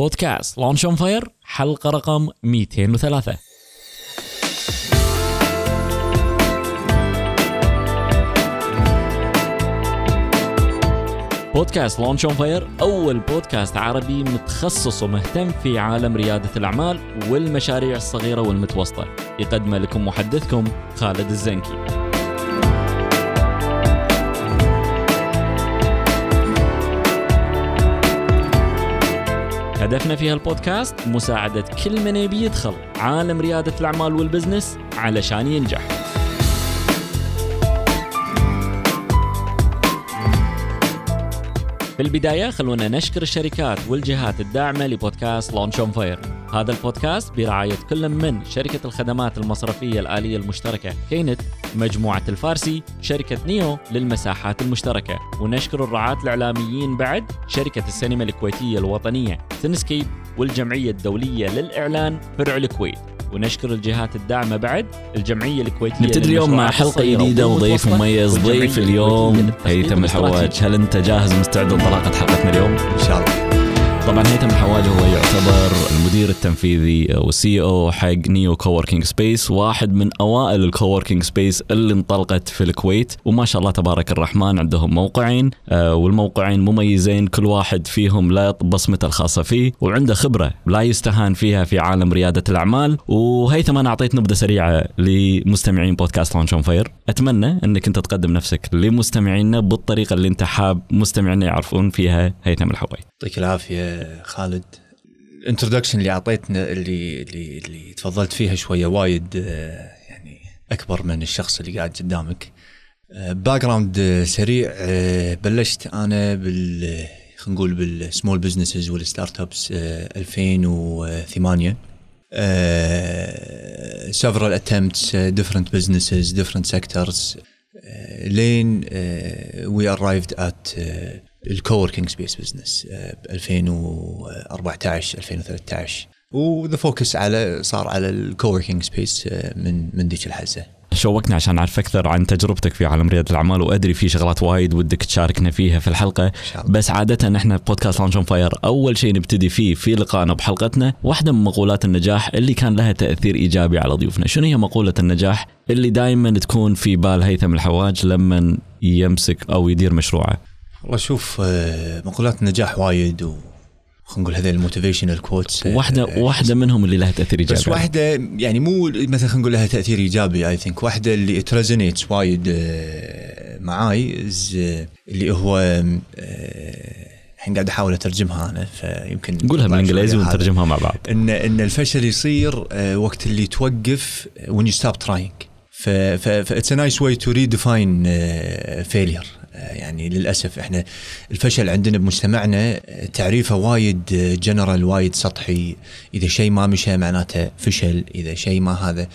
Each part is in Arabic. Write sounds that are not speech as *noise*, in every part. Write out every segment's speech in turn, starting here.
بودكاست. Launch on Fire حلقة رقم 203 بودكاست Launch on Fire أول بودكاست عربي متخصص ومهتم في عالم ريادة الأعمال والمشاريع الصغيرة والمتوسطة. يقدمه لكم محدثكم خالد الزنكي. هدفنا في هالبودكاست مساعدة كل من يبي يدخل عالم ريادة الأعمال وال business علشان ينجح. في البداية خلونا نشكر الشركات والجهات الداعمة لبودكاست Launch on Fire هذا البودكاست برعاية كل من شركة الخدمات المصرفية الآلية المشتركة KNET مجموعة الفارسي شركة نيو للمساحات المشتركة. ونشكر الرعاة الإعلاميين بعد شركة السينما الكويتية الوطنية Cinescape والجمعية الدولية للإعلان فرع الكويت. ونشكر الجهات الداعمة بعد الجمعية الكويتية نبتدي اليوم مع حلقة جديدة وضيف مميز ضيف اليوم. هيثم الحواج هل أنت جاهز مستعد لانطلاقة حلقتنا اليوم؟ إن شاء الله. طبعا هيثم الحواج هو يعتبر المدير التنفيذي وال CEO حق نيو coworking space واحد من أوائل ال coworking spaces اللي انطلقت في الكويت. وما شاء الله تبارك الرحمن عندهم موقعين آه، والموقعين مميزين كل واحد فيهم له بصمته الخاصة فيه وعنده خبرة لا يستهان فيها في عالم ريادة الأعمال. وهيثم أنا أعطيت نبذة سريعة لمستمعين بودكاست لانش اون فاير أتمنى إنك أنت تقدم نفسك لمستمعينا بالطريقة اللي أنت حاب مستمعينا يعرفون فيها. هيثم الحواج يعطيك العافية. خالد. ال introduction اللي أعطيتنا اللي اللي اللي تفضلت فيها شوية وايد آه، يعني أكبر من الشخص اللي قاعد قدامك. background سريع آه، بلشت أنا بال خلينا نقول بال small businesses وال startups 2008 uh, several attempts uh, different businesses different sectors. uh, لين arrived at uh, ال coworking space business ب 2014 2013 و the focus على صار على ال coworking space من من ذيك الحزه شوقنا عشان أعرف أكثر عن تجربتك في عالم ريادة الأعمال وأدري في شغلات وايد ودك تشاركنا فيها في الحلقة. بس عادة إحنا بودكاست لانش فاير أول شيء نبتدي فيه في لقائنا بحلقتنا واحدة من مقولات النجاح اللي كان لها تأثير إيجابي على ضيوفنا. شنو هي مقولة النجاح؟ اللي دائما تكون في بال هيثم الحواج لما يمسك أو يدير مشروعه. والله شوف آه، مقولات النجاح وايد و خلينا نقول هذه ال motivational quotes واحدة واحدة منهم اللي لها تأثير إيجابي. بس واحدة يعني مو مثلا خلينا نقول لها تأثير إيجابي I think واحدة اللي ت resonates وايد آه، معاي آه، اللي هو الحين قاعد أحاول أترجمها أنا فيمكن نقولها بالإنجليزي ونترجمها مع بعض. ان إن الفشل يصير وقت اللي توقف when you stop trying. ف it's nice way to redefine failure يعني للأسف إحنا الفشل عندنا بمجتمعنا تعريفه وايد جنرال وايد سطحي إذا شيء ما مشى معناته فشل إذا شيء ما هذا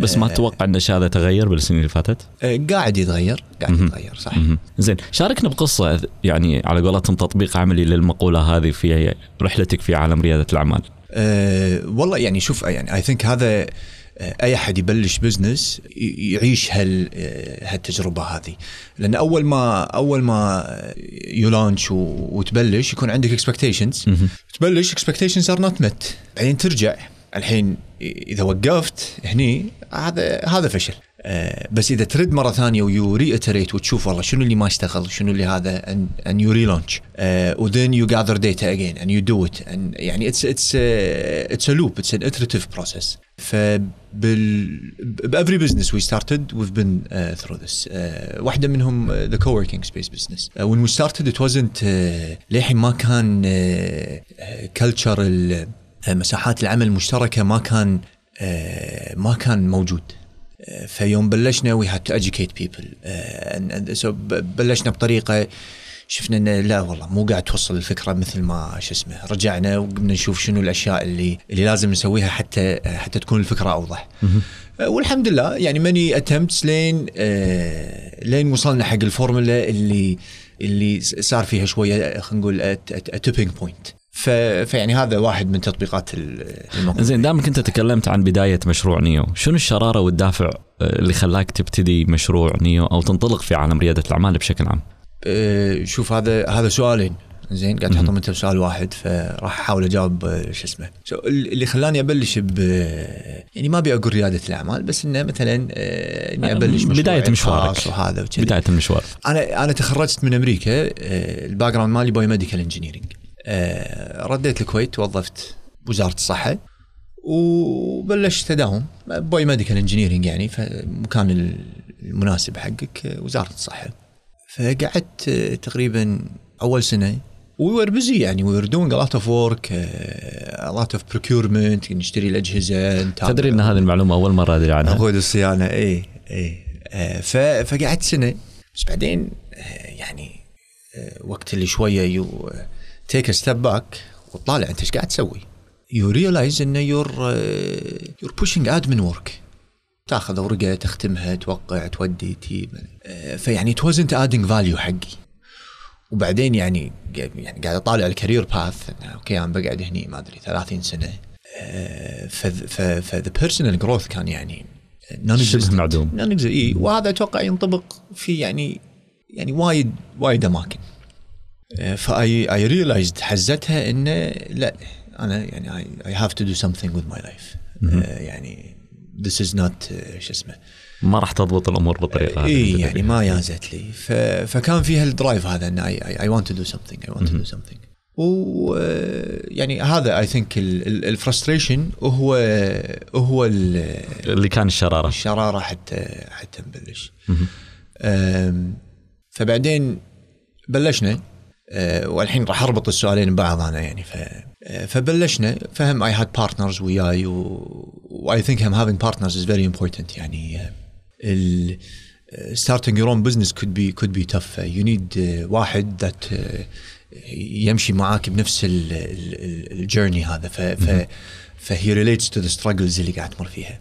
بس ما تتوقع إن هذا تغير بالسنين اللي فاتت؟ قاعد يتغير قاعد يتغير صح زين شاركنا بقصة يعني على قولتهم تطبيق عملي للمقولة هذه في رحلتك في عالم ريادة الأعمال. أه والله يعني شوف يعني I think هذا أي أحد يبلش business يعيش هال هالتجربة هذه. لأن أول ما أول ما ي launch وتبلش يكون عندك expectations تبلش expectations are not met بعدين ترجع. الحين إذا وقفت هني هذا هذا فشل. آه بس إذا ترد مرة ثانية و you retreat وتشوف والله شنو اللي ما اشتغل شنو اللي هذا and you relaunch و then you gather data again and you do it يعني it's it's it's a loop it's an iterative process فبال با every business we started we've been through this واحدة منهم the coworking space business when we started it wasn't للحين ما كان culture uh, مساحات العمل المشتركه ما كان uh, ما كان موجود. فيوم بلشنا we had to educate people بلشنا بطريقة شفنا إنه لا والله مو قاعد توصل الفكرة مثل ما شو اسمه رجعنا وقمنا نشوف شنو الأشياء اللي اللي لازم نسويها حتى حتى تكون الفكرة أوضح. والحمد لله يعني ماني اتمتس لين آه لين وصلنا حق الفورمولا اللي اللي صار فيها شوية خلينا نقول تيبينج بوينت فيعني هذا واحد من تطبيقات الموقع زين دامك انت تكلمت عن بداية مشروع نيو، شنو الشرارة والدافع اللي خلاك تبتدي مشروع نيو أو تنطلق في عالم ريادة الأعمال بشكل عام؟ أه شوف هذا هذا سؤالين. زين قاعد تحطهم انت بسؤال واحد فراح أحاول أجاوب آه، شو اسمه. اللي خلاني أبلش ب يعني ما أبي أقول ريادة الأعمال بس إنه مثلا آه، إني أبلش مشروعي بداية مشوارك. وهذا وكذي بداية المشوار. أنا أنا تخرجت من أمريكا آه، ال background مالي biomedical engineering رديت الكويت توظفت بوزاره الصحة وبلشت اداوم biomedical engineering يعني فمكان المناسب حقك آه، وزارة الصحة. فقعدت آه، تقريبا أول سنة. We were busy يعني we were doing lot of work lot of procurement نشتري الأجهزة تدري إن هذه المعلومة أول مرة أدري عنها؟ عقود الصيانة. اي اي آه، فقعدت سنة. بس بعدين آه، يعني آه، وقت اللي شوية you take step back وتطالع انت إيش قاعد تسوي؟ you realize إنه you're you're pushing admin work تاخذ ورقة تختمها توقع تودي تجيب آه، فيعني it wasn't adding value حقي. وبعدين يعني يعني قاعد أطالع ال career path okay أنا بقعد هني ما أدري 30 سنة. ف the personal growth كان يعني شبه معدوم. نون إي وهذا أتوقع ينطبق في يعني يعني وايد وايد أماكن. ف I I realized حزتها انه لا أنا يعني I have to do with my life. آه، يعني is not آه، شو اسمه. ما راح تضبط الأمور بالطريقة هذه إي يعني. ما يازت لي. ف... فكان فيها ال drive هذا إن I I want to do something I want to do something. و آه، يعني هذا I think ال frustration هو هو ال- اللي كان الشرارة. الشرارة حتى حتى نبلش. فبعدين بلشنا. والحين راح أربط السؤالين ببعض أنا يعني. ف أه، فبلشنا فهم I had partners وياي و I think هم having partners is very important يعني. أه، ال starting your own business could be could be tough. you need واحد that يمشي معاك بنفس ال journey هذا. ف, ف ف he relates to the struggles اللي قاعد تمر فيها.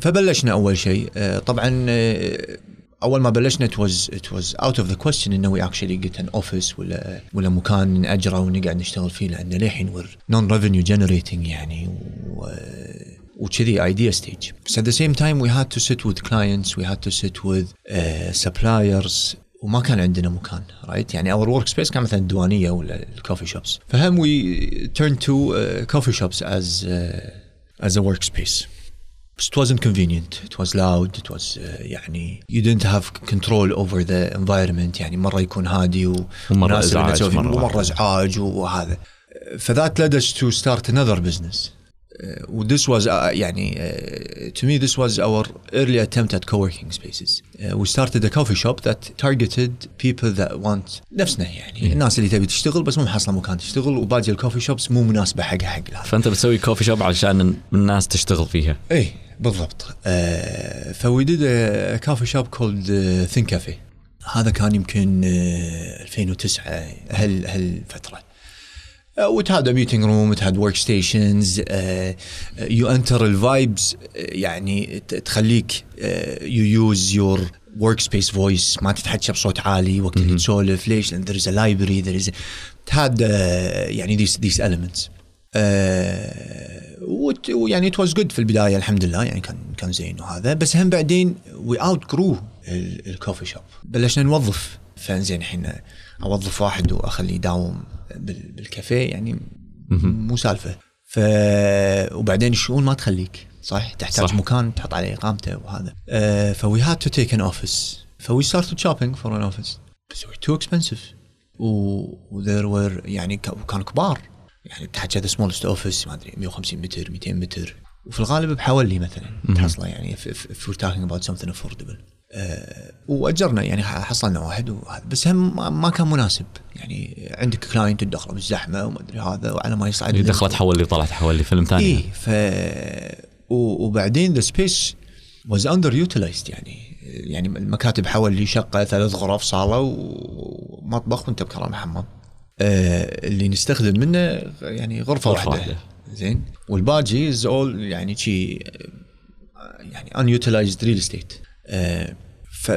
فبلشنا أول شيء. طبعا أول ما بلشنا it was it was out of the question إنه we actually get an office ولا ولا مكان نأجره ونقعد نشتغل فيه لأن للحين we're non revenue generating يعني و وكذي idea stage. بس at the same time we had to sit with clients we had to sit with uh, suppliers وما كان عندنا مكان right يعني or workspace كان مثلا الديوانية ولا ال coffee shops فهم we turn to coffee shops as از ا ورك سبيس But it wasn't convenient. It was loud. It was uh, يعني you didn't have control over the environment يعني مرة يكون هادي و ومرة مناسب إنك إزعاج تسوي فيه، مرة ومرة واحدة. ازعاج وهذا. فذات led us to start another business. Uh, this was uh, يعني uh, to me this was our early attempt at co-working spaces. Uh, we started a coffee shop that targeted people that want نفسنا يعني الناس اللي تبي تشتغل بس مو محصله مكان تشتغل وباقي الكوفي شوبس مو مناسبة حقها حق هذا. فأنت بتسوي coffee shop عشان الناس تشتغل فيها. إيه بالضبط. Uh, ف we did coffee shop called Think Cafe هذا كان يمكن uh, 2009 هال هالفترة. Meeting room it had workstations uh, you enter ال vibes يعني تخليك uh, you use your workspace voice. ما تتحكى بصوت عالي وقت اللي تسولف. ليش؟ لأن library there is a, it had uh, يعني elements. آه، وت- ويعني it was good في البداية الحمد لله يعني كان كان زين وهذا. بس هم بعدين we outgrew ال coffee shop بلشنا نوظف. فانزين الحين أوظف واحد وأخليه يداوم بالكافيه يعني مو سالفة. ف وبعدين الشؤون ما تخليك صح؟ تحتاج صح. مكان تحط عليه إقامته وهذا. uh, ف we had to take an office ف we started shopping for an office بس too expensive و they were يعني ك- وكانوا كبار. يعني تحكي the smallest office ما أدري 150 متر 200 متر. وفي الغالب بحولي مثلا. تحصله يعني if, if, if we're talking about something affordable. آه وأجرنا يعني حصلنا واحد وهذا. بس هم ما- كان مناسب. يعني عندك client تدخله بالزحمة وما أدري هذا وعلى ما يصعد اللي دخلت حولي وطلعت حولي فيلم ثاني. اي ف وبعدين the space was underutilized يعني يعني المكاتب حول شقة ثلاث غرف صالة ومطبخ وانت بكرامة حمام آه اللي نستخدم منه يعني غرفة, غرفة واحدة, واحدة. زين. والباقي is all يعني شي يعني unutilized real estate. آه ف-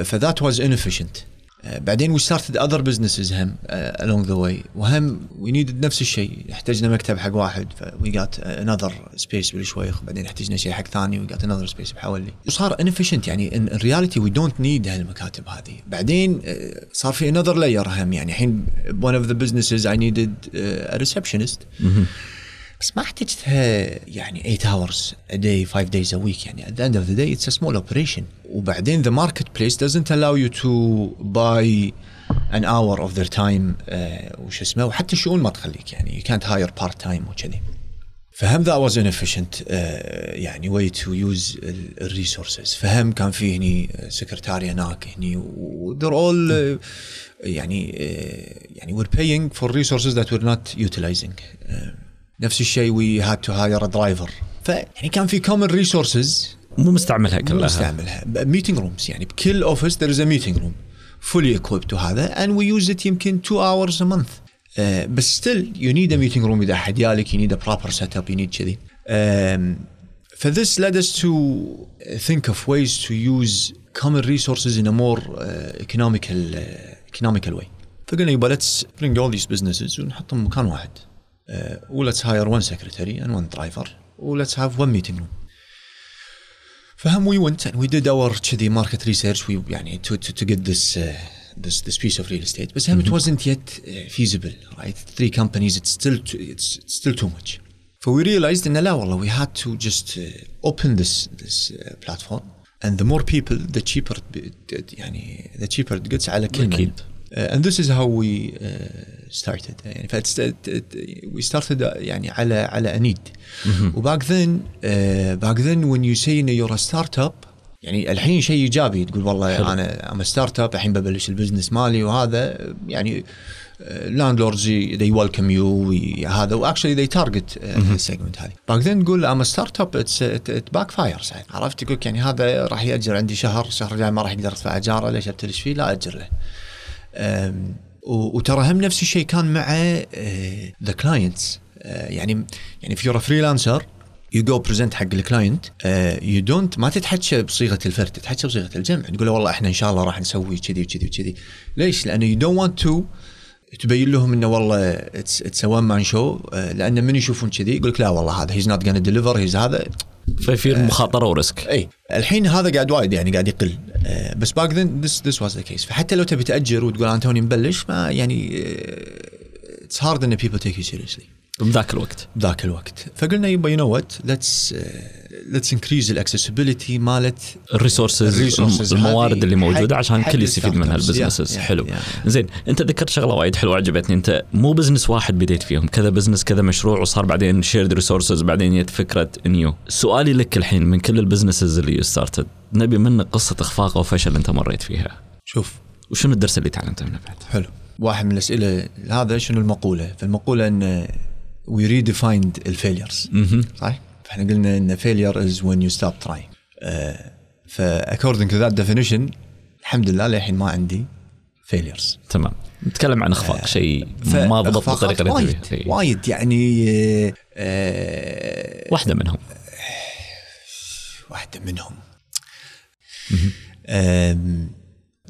ف that was inefficient آه، بعدين we started other businesses هم along the way وهم we needed نفس الشيء. احتجنا مكتب حق واحد we got another space بالشويخ. بعدين احتجنا شيء حق ثاني we got another space بحولي وصار inefficient يعني in reality we don't need هالمكاتب هذه. بعدين آه، صار في another layer هم. يعني الحين one of the businesses I needed receptionist بس ما احتجتها يعني 8 hours a day 5 days a week يعني at the end of the day it's a small operation وبعدين the marketplace doesn't allow you to buy an hour of their time uh, وش اسمه وحتى الشؤون ما تخليك يعني you can't hire part time وكذي فهم that was inefficient uh, يعني way to use الريسورسز فهم كان في هني سكرتاري هناك هني و they're all uh, يعني uh, يعني we're paying for resources that we're not utilizing uh, نفس الشيء had to hire a driver فيعني كان في common resources مو مستعملها مو كلها مستعملها meeting rooms يعني بكل office there is a meeting room fully equipped وهذا and we use it يمكن 2 hours a month uh, بس still you need a meeting room اذا احد يالك you need a proper setup you need كذي um, ف this led us to think of ways to use common resources in a more uh, economical uh, economical way فقلنا يبا let's bring all these businesses ونحطهم مكان واحد uh, و let's hire one secretary and one driver و let's have one meeting room فهم we went and we did our كذي market research we يعني to, to, to get this uh, this this piece of real estate بس هم it wasn't yet uh, feasible right three companies it's still too, it's, it's still too much so we realized ان لا والله we had to just uh, open this this uh, platform and the more people the cheaper it, it, يعني the cheaper it gets على كل من. أكيد. Uh, and this is how we uh, started. يعني فت we started uh, يعني على على a need وباك uh, back then when you say ان you're a startup يعني الحين شيء إيجابي تقول والله حلو. أنا I'm startup الحين ببلش ال business مالي وهذا يعني landlords they welcome you هذا و actually they target ال segment هذه. back then تقول I'm startup it backfire عرفت؟ يقول يعني هذا راح يأجر عندي شهر الشهر الجاي ما راح يقدر أدفع أجارة ليش أبتلش فيه؟ لا أجر له. وترى هم نفس الشيء كان مع the clients يعني يعني في freelancer you go present حق ال client you don't ما تتحكى بصيغة الفرد تتحكى بصيغة الجمع. تقول له والله إحنا إن شاء الله راح نسوي كذي وكذي وكذي. ليش؟ لأنه you don't want to تبين لهم إنه والله it's one man show لأن من يشوفون كذي يقول لك لا والله هذا he's not gonna deliver he's هذا فيصير مخاطرة و risk. إي. الحين هذا قاعد وايد يعني قاعد يقل آه، بس back then this this was the case فحتى لو تبي تأجر وتقول أنا توني مبلش ما يعني it's hard إن people take you seriously بذاك الوقت. بذاك الوقت. فقلنا يبا you know what let's let's increase ال accessibility مالت ال resources الموارد اللي موجودة عشان الكل يستفيد منها. ال businesses Yeah, yeah, حلو. yeah. زين انت ذكرت شغلة وايد حلوة عجبتني. انت مو business واحد بديت فيهم كذا business كذا مشروع وصار بعدين shared resources بعدين جت فكرة نيو سؤالي لك الحين من كل ال businesses اللي started نبي منك قصة إخفاق أو فشل أنت مريت فيها. شوف. وشنو الدرس اللي تعلمته منه بعد حلو. واحد من الأسئلة هذا شنو المقولة؟ فالمقولة إن we redefined الـ failures. صح فإحنا قلنا إن failure is when you stop trying. ف according to that definition الحمد لله للحين ما عندي failures. تمام. نتكلم عن إخفاق شيء ف- ما ضبط إخفاقات بالطريقة اللي وايد فيها. وايد يعني آه، آه، واحدة منهم. واحدة منهم. آم،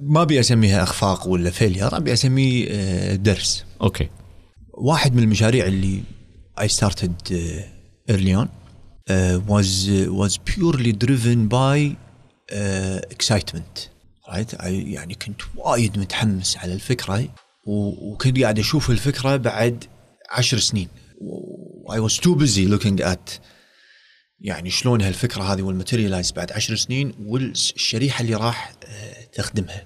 ما أبي أسميها إخفاق ولا failure أبي أسميه آه، درس. okay. واحد من المشاريع اللي I started uh, early on. Uh, was uh, was purely driven by uh, excitement right? I يعني كنت وايد متحمس على الفكرة وكنت قاعد أشوف الفكرة بعد عشر سنين. I was too busy looking at يعني شلون هالفكرة هذه وال materialize بعد عشر سنين والشريحة اللي راح آه، تخدمها.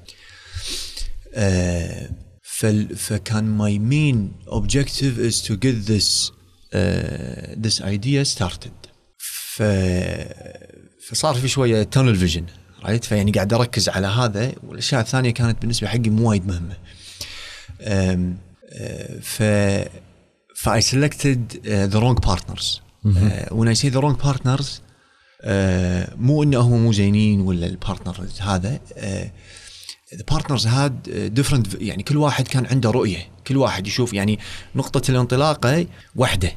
فال- فكان my main objective is to get this uh, this idea started. ف فصار في شوية tunnel vision right فيعني قاعد أركز على هذا والأشياء الثانية كانت بالنسبة حقي مو وايد مهمة. أه، ف ف I selected uh, the wrong partners. uh, when I say the wrong partners uh, مو انه هم مو زينين ولا ال partner هذا the partners had different يعني كل واحد كان عنده رؤية. كل واحد يشوف يعني نقطة الانطلاقة واحدة.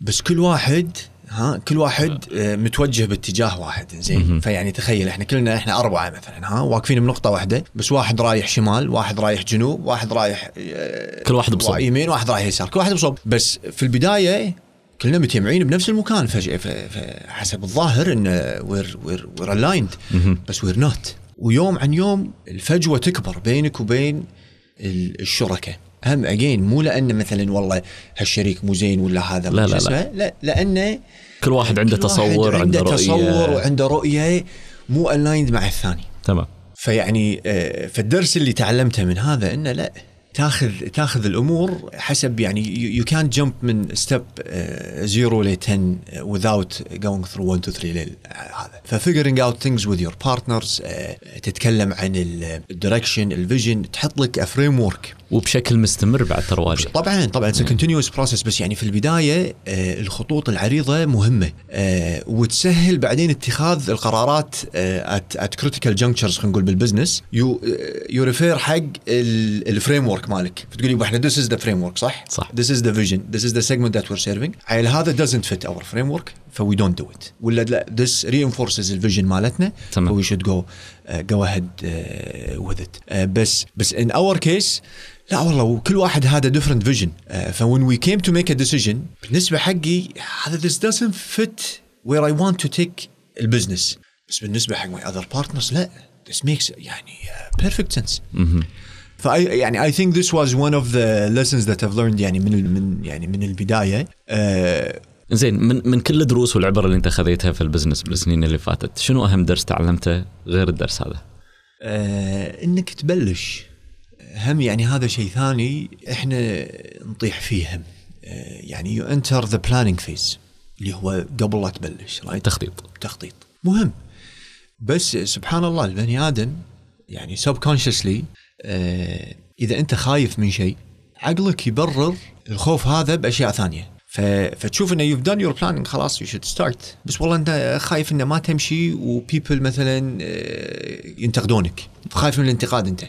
بس كل واحد ها كل واحد آه، متوجه باتجاه واحد زين. فيعني تخيل إحنا كلنا إحنا أربعة مثلا ها واقفين بنقطة واحدة بس واحد رايح شمال واحد رايح جنوب واحد رايح آه، كل واحد بصوب. يمين واحد رايح يسار كل واحد بصوب. بس في البداية كلنا متجمعين بنفس المكان فجأة حسب الظاهر إن we're we're we're aligned بس we're not ويوم عن يوم الفجوة تكبر بينك وبين ال- الشركاء. هم اجين مو لأن مثلا والله هالشريك مو زين ولا هذا لا، لا، اسمه؟ لا. لأنه كل واحد عنده كل واحد تصور عنده عنده تصور رؤيه وعنده رؤية مو aligned مع الثاني. تمام. فيعني آه، فالدرس اللي تعلمته من هذا إنه لا تاخذ تاخذ الأمور حسب يعني يو كانت جمب من ستيب 0 ل 10 without going through 1 2 3 لل هذا. ف figuring out things with your partners تتكلم عن ال direction ال vision تحط لك framework وبشكل مستمر بعد ترى واجد طبعا طبعا it's continuous process بس يعني في البداية آه، الخطوط العريضة مهمة آه، وتسهل بعدين اتخاذ القرارات at critical junctures خلينا نقول بالبزنس you يو ريفير حق الفريم ورك مالك فتقول يبا إحنا ذيس از ذا فريم ورك صح؟ صح. This is the vision this is the segment that we're serving عيل هذا doesn't fit our framework ف we don't do it ولا لا this reinforces الفيجن مالتنا تمام. we should go uh, go ahead uh, with it uh, بس بس in our case لا والله وكل واحد هذا different vision uh, ف when we came to make a decision بالنسبة حقي هذا this doesn't fit where I want to take ال business بس بالنسبة حق my other partners لا this makes يعني uh, perfect sense ف I يعني I think this was one of the lessons that I've learned يعني من من يعني من البداية. uh, زين من من كل الدروس والعبر اللي انت خذيتها في ال business بالسنين اللي فاتت شنو أهم درس تعلمته غير الدرس هذا؟ آه إنك تبلش هم يعني هذا شيء ثاني إحنا نطيح فيه هم. آه يعني you enter the planning phase اللي هو قبل لا تبلش right? تخطيط. تخطيط. مهم. بس سبحان الله البني آدم يعني subconsciously آه إذا أنت خايف من شيء عقلك يبرر الخوف هذا بأشياء ثانية. فتشوف إنه you done your planning خلاص you should start بس والله أنت خايف إنه ما تمشي و people مثلا آه، ينتقدونك. خايف من الانتقاد أنت.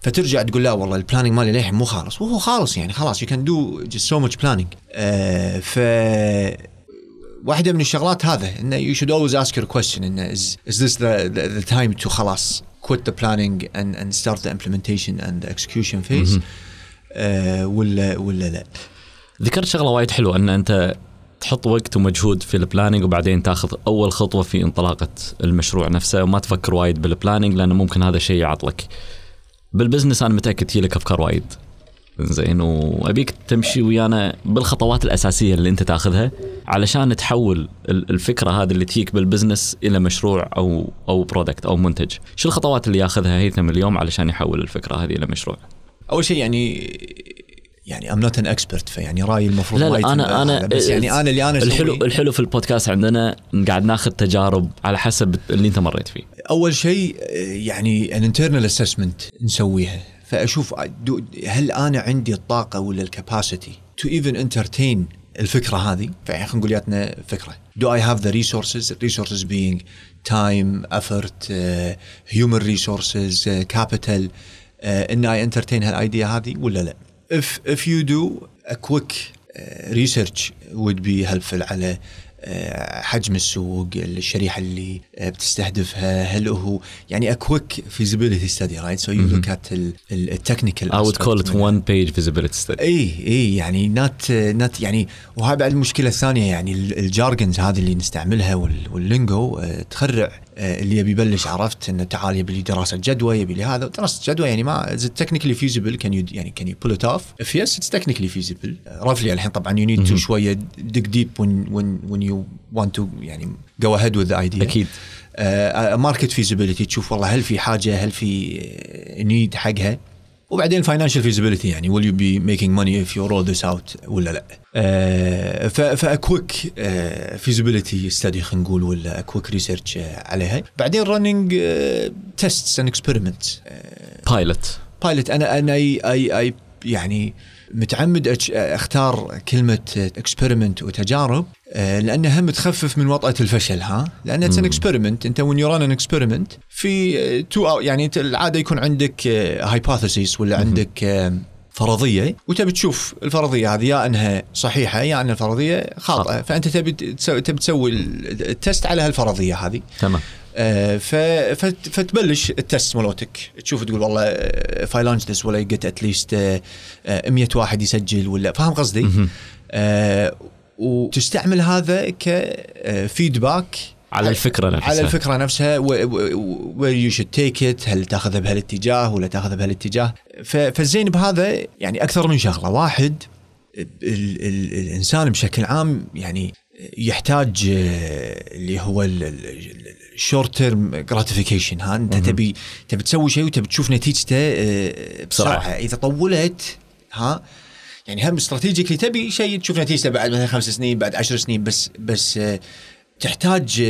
فترجع تقول لا والله ال planning مالي للحين مو خالص. وهو خالص يعني خلاص you can do just so much planning ف واحدة من الشغلات هذا إنه you should always ask your question إنه the, the, the time to خلاص quit the planning and, and start the implementation and the execution phase آه ولا ولا لا ذكرت شغلة وايد حلوة إن أنت تحط وقت ومجهود في ال planning وبعدين تاخذ أول خطوة في انطلاقة المشروع نفسه وما تفكر وايد بال planning لأنه ممكن هذا الشيء يعطلك. بال business أنا متأكد تجي لك أفكار وايد. زين وأبيك تمشي ويانا بالخطوات الأساسية اللي أنت تاخذها علشان تحول ال- الفكرة هذه اللي تجيك بال business إلى مشروع أو أو product أو منتج. شو الخطوات اللي ياخذها هيثم اليوم علشان يحول الفكرة هذه إلى مشروع؟ أول شيء يعني يعني I'm not an expert فيعني رأيي المفروض لا لا أنا أنا بس يعني أنا اللي أنا الحلو الحلو في البودكاست عندنا قاعد ناخذ تجارب على حسب اللي أنت مريت فيه أول شيء يعني ال internal assessment نسويها فاشوف هل أنا عندي الطاقه ولا ال capacity to even entertain الفكرة هذه فيعني خلينا نقول جاتنا فكره do I have the resources resources being time effort uh, human resources uh, capital uh, ان I entertain هال idea هذه ولا لا if if you do a quick uh, research would be helpful على آه، حجم السوق الشريحة اللي آه، بتستهدفها هل هو يعني a quick feasibility study right so you look at ال- ال- ال technical I would call it aspect منها. one page feasibility study. اي اي يعني not not يعني وهاي بعد المشكلة الثانية يعني ال- ال jargons هذه اللي نستعملها وال- وال lingo آه، تخرع آه، اللي يبي يبلش عرفت إنه تعال يبي لي دراسة جدوى يبي لي هذا. دراسة جدوى يعني ما technically feasible can you يعني can you pull it off? If yes it's technically feasible. roughly الحين طبعا you need to شوية dig deep when when when you want to يعني ahead with the idea. أكيد. market feasibility تشوف والله هل في حاجة هل في need حقها. وبعدين financial feasibility يعني. Will you be making money if you roll this out ولا لا؟ آه ف quick feasibility study خلينا نقول ولا quick research عليها. بعدين running tests and experiments pilot pilot أنا أنا I I, يعني متعمد أختار كلمة experiment وتجارب آه، لأنها هم تخفف من وطأة الفشل ها؟ لأن it's an experiment أنت when you run an experiment في تو يعني أنت العادة يكون عندك hypothesis ولا عندك آه، فرضية وتبي تشوف الفرضية هذه يا أنها صحيحة يا أن الفرضية خاطئة. فأنت تبي تسوي تبي تسوي ال test على هالفرضية هذه. تمام. آه،. فتبلش ال test مالتك تشوف تقول والله if I launch this ولا get at least 100 واحد يسجل ولا فاهم قصدي؟ آه وتستعمل هذا ك feedback على الفكرة نفسها. على الفكرة نفسها where you should take it هل تاخذها بهالاتجاه ولا تاخذها بهالاتجاه. فالزين بهذا يعني أكثر من شغلة. واحد ال ال الإنسان بشكل عام يعني يحتاج آه، اللي هو ال short term gratification ها انت. تبي تبي تسوي شيء وتبي تشوف نتيجته آه، بسرعة. إذا طولت ها يعني هم strategically تبي شيء تشوف نتيجته بعد مثلا خمس سنين بعد عشر سنين بس بس آه، تحتاج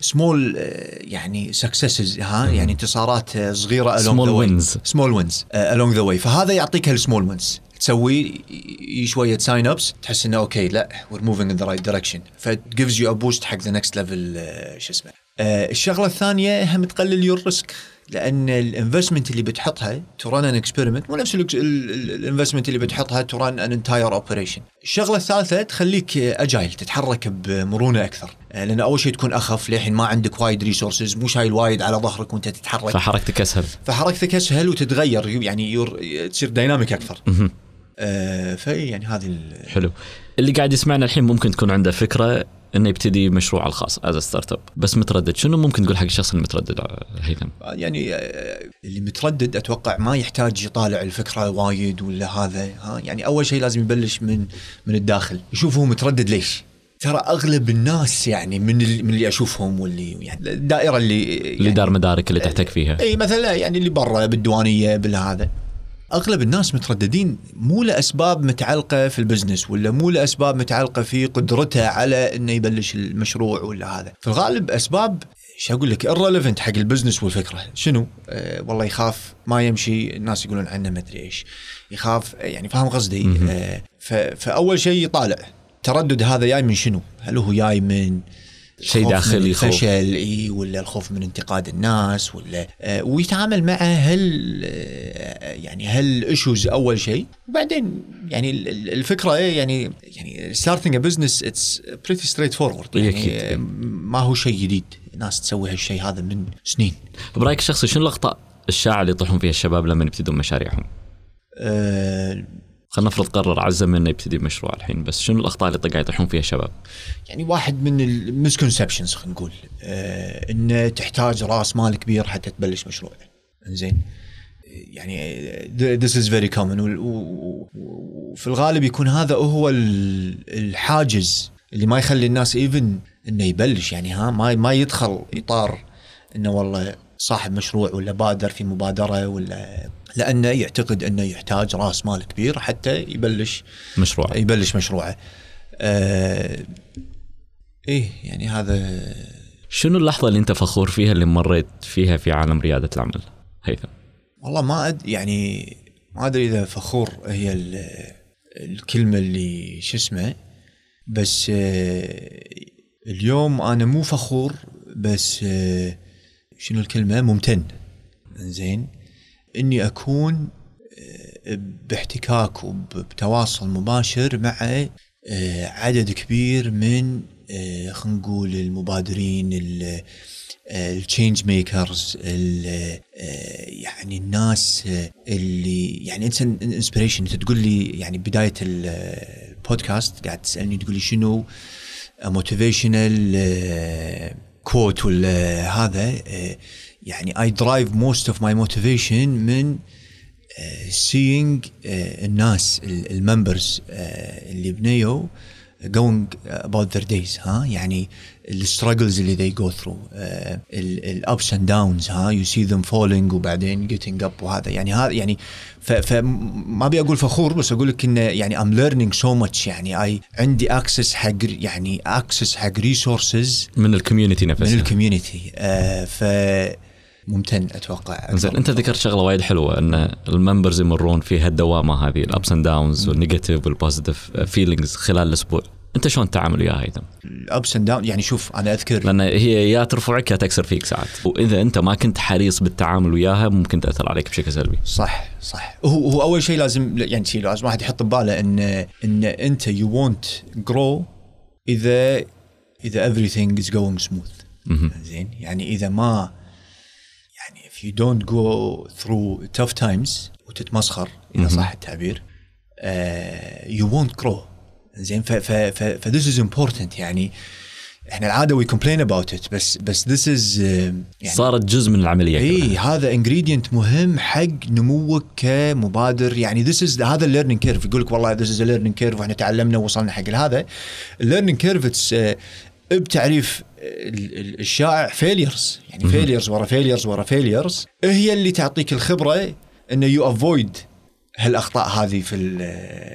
small يعني successes ها يعني انتصارات صغيرة along way. wins. small wins along the way فهذا يعطيك هال small wins تسوي شوية sign ups تحس إنه okay لا we're moving in the right direction ف gives you a boost حق the next level شو اسمه. آه، الشغلة الثانية هم تقلل your risk لأن ال investment اللي بتحطها to run an experiment مو نفس ال investment اللي بتحطها to run an entire operation الشغلة الثالثة تخليك agile تتحرك بمرونة أكثر. آه، لأن أول شيء تكون أخف للحين ما عندك وايد resources مو شايل وايد على ظهرك وأنت تتحرك. فحركتك أسهل. فحركتك أسهل وتتغير يعني يور تصير dynamic أكثر. فإي يعني هذه ال- حلو. اللي قاعد يسمعنا الحين ممكن تكون عنده فكرة إنه يبتدي مشروعه الخاص as startup بس متردد. شنو ممكن تقول حق الشخص اللي متردد آه، هيثم؟ يعني آه، اللي متردد أتوقع ما يحتاج يطالع الفكرة وايد ولا هذا ها؟ يعني أول شيء لازم يبلش من من الداخل. يشوف هو متردد ليش. ترى أغلب الناس يعني من اللي من اللي أشوفهم واللي يعني الدائرة اللي اللي يعني دار مدارك اللي تحتك فيها. إي مثلا يعني اللي برا بالديوانية بالهذا. أغلب الناس مترددين مو لأسباب متعلقة في ال business ولا مو لأسباب متعلقة في قدرته على إنه يبلش المشروع ولا هذا. في الغالب أسباب شو أقول لك irrelevant حق ال business والفكرة. شنو؟ آه والله يخاف ما يمشي الناس يقولون عنه ما أدري إيش. يخاف يعني فاهم قصدي؟ ف- فأول شيء يطالع تردد هذا جاي من شنو؟ هل هو جاي من شيء داخلي. الفشل إي ولا الخوف من انتقاد الناس ولا آه ويتعامل مع هل آه يعني هال issues أول شيء وبعدين يعني ال- ال- الفكرة إيه يعني يعني starting a business it's pretty straightforward يعني. آه، ما هو شيء جديد ناس تسوي هالشيء هذا من سنين برأيك الشخصي شنو الأخطاء الشائعة اللي يطيحون فيها الشباب لما يبتدون مشاريعهم آه خلينا نفرض قرر عزم انه يبتدي مشروع الحين بس شنو الأخطاء اللي قاعد يطيحون فيها الشباب يعني واحد من ال misconceptions خلينا نقول آه إنه تحتاج رأس مال كبير حتى تبلش مشروع. زين يعني this is very common وفي الغالب يكون هذا هو ال- الحاجز اللي ما يخلي الناس even إنه يبلش. يعني ها ما ما يدخل إطار إنه والله صاحب مشروع ولا بادر في مبادرة ولا لأنه يعتقد إنه يحتاج رأس مال كبير حتى يبلش مشروع يبلش مشروعه. آه إيه يعني هذا شنو اللحظة اللي أنت فخور فيها اللي مريت فيها في عالم ريادة العمل؟ هيثم. والله ما أد يعني ما أدري إذا فخور هي ال- الكلمة اللي شو اسمه بس آه اليوم أنا مو فخور بس آه شنو الكلمة؟ ممتن. زين إني أكون آه، باحتكاك وبتواصل مباشر مع آه، عدد كبير من آه، خلينا نقول المبادرين ال- ال change makers يعني الناس اللي يعني انت inspiration انت تقول لي يعني بداية ال- البودكاست قاعد تسألني تقول لي شنو motivational quote ولا هذا آه، يعني I drive most of my motivation من uh, seeing uh, الناس ال members اللي بنيو. Going about their days ها يعني ال struggles اللي they go through ال ups and downs ها you see them falling وبعدين getting up وهذا. يعني هذا يعني ف- فما أبي أقول فخور بس أقول لك انه يعني I'm learning so much. يعني I عندي access حق يعني access حق resources من الكوميونتي من نفسها الكوميونتي آه ف ممتن أتوقع. زين أنت ذكرت شغلة وايد حلوة إن ال members يمرون في هالدوامة هذه ال ups and downs وال negative وال positive feelings خلال الأسبوع. أنت شلون تتعامل وياها أيضا؟ ال ups and down يعني شوف أنا أذكر. لأن هي يا ترفعك يا تكسر فيك ساعات. وإذا أنت ما كنت حريص بالتعامل وياها ممكن تأثر عليك بشكل سلبي. صح صح. هو هو أول شيء لازم يعني شيء لازم واحد يحط بباله إن إن أنت you won't grow إذا إذا everything is going smooth. مهم. زين؟ يعني إذا ما you don't go through tough times وتتمسخر اذا صح التعبير you won't grow. زين ف ف ف ف this is important. يعني إحنا العادة we complain about it بس بس this is uh, يعني صارت جزء من العملية اي هذا ingredient مهم حق نموك كمبادر. يعني this is هذا ال learning curve يقول لك والله this is learning curve وإحنا تعلمنا ووصلنا حق هذا. ال learning curve it's بتعريف ال- ال- الشائع failures يعني failures ورا failures ورا failures هي اللي تعطيك الخبرة إنه you avoid هالأخطاء هذه في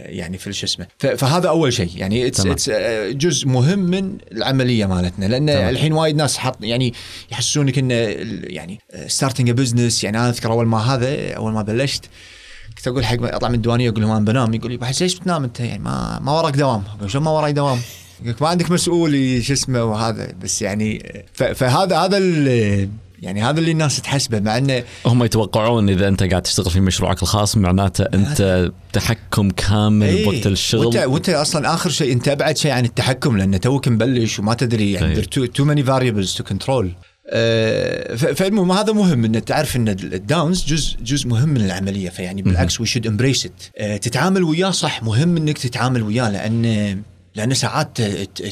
يعني في شو اسمه. فهذا أول شيء. يعني it's. it's جزء مهم من العملية مالتنا. لأن تمام. الحين وايد ناس حط يعني يحسونك إنه يعني starting business يعني أنا أذكر أول ما هذا أول ما بلشت كنت أقول حق اطلع من الديوانية أقول لهم أنا بنام. يقول لي بعد ليش بتنام أنت؟ يعني ما ما وراك دوام. شلون ما وراي دوام؟ ما عندك مسؤول شو اسمه وهذا. بس يعني فهذا هذا يعني هذا اللي الناس تحسبه مع إنه هم يتوقعون إذا أنت قاعد تشتغل في مشروعك الخاص معناته أنت تحكم كامل إيه. بوقت الشغل. وأنت وأنت أصلا آخر شيء أنت أبعد شيء عن التحكم لأن توك مبلش وما تدري يعني. too many variables to control فالمهم هذا مهم ان تعرف إن ال downs جزء جزء مهم من العملية فيعني بالعكس we should embrace it تتعامل وياه صح مهم إنك تتعامل وياه لأن لأن ساعات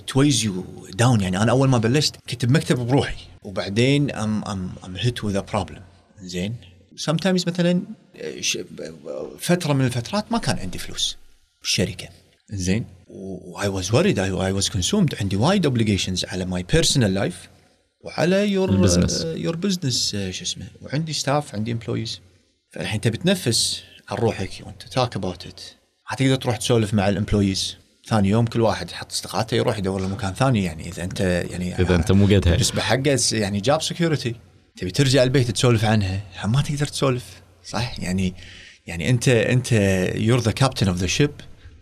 it weighs you down يعني أنا أول ما بلشت كنت بمكتب بروحي. وبعدين I'm I'm I'm hit with problem زين. sometimes مثلا آه، ش- فترة من الفترات ما كان عندي فلوس بالشركة زين. و I was worried I was consumed عندي وايد obligations على my personal life وعلى your ال business. your business شو اسمه. وعندي staff عندي employees فالحين تبي تنفس عن روحك. و want to talk about it ما تقدر تروح تسولف مع ال employees ثاني يوم كل واحد يحط استقالته يروح يدور له مكان ثاني. يعني إذا أنت يعني إذا أنت مو قدها. بالنسبة حقه يعني job security تبي ترجع البيت تسولف عنها. ما تقدر تسولف. صح؟ يعني يعني انت أنت you're the captain of the ship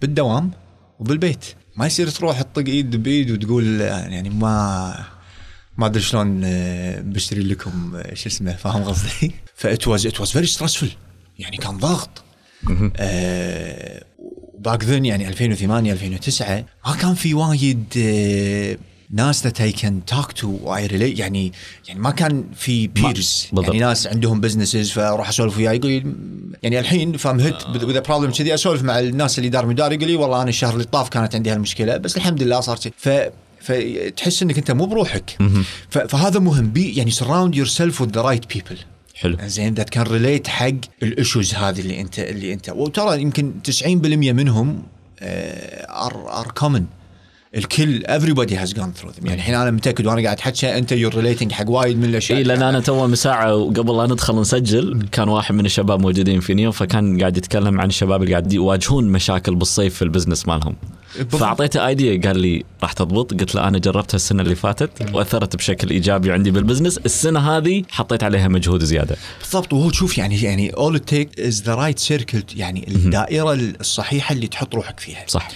بالدوام وبالبيت. ما يصير تروح تطق إيد بإيد وتقول يعني ما ما أدري شلون آه، بشتري لكم آه، شو اسمه فاهم قصدي؟ ف it was it was very stressful يعني كان ضغط back then يعني 2008 2009 ما كان في وايد آه، ناس that I can talk to. I relate يعني يعني ما كان في peers. يعني ناس عندهم businesses فاروح أسولف وياه يقول يعني الحين ف I'm hit with a problem كذي أسولف مع الناس اللي دار مدار يقول لي والله أنا الشهر اللي طاف كانت عندي هالمشكلة بس الحمد لله صار ف فتحس إنك أنت مو بروحك. فهذا مهم. بي يعني surround yourself with the right people. حلو. زين that كان related حق ال issues هذه اللي انت اللي أنت. وترى يمكن 90% منهم are are common الكل everybody has gone through them. يعني الحين أنا متأكد وأنا قاعد احكي أنت you're relating حق وايد من الأشياء. إي لأن أنا تو من ساعة وقبل لا ندخل نسجل كان واحد من الشباب موجودين في نيو فكان قاعد يتكلم عن الشباب اللي قاعد يواجهون مشاكل بالصيف في ال business مالهم. فأعطيته idea قال لي راح تضبط قلت له أنا جربتها السنة اللي فاتت وأثرت بشكل إيجابي عندي بال business. السنة هذه حطيت عليها مجهود زيادة. بالضبط وهو تشوف يعني يعني all it take is the right circle يعني الدائرة الصحيحة اللي تحط روحك فيها. صح.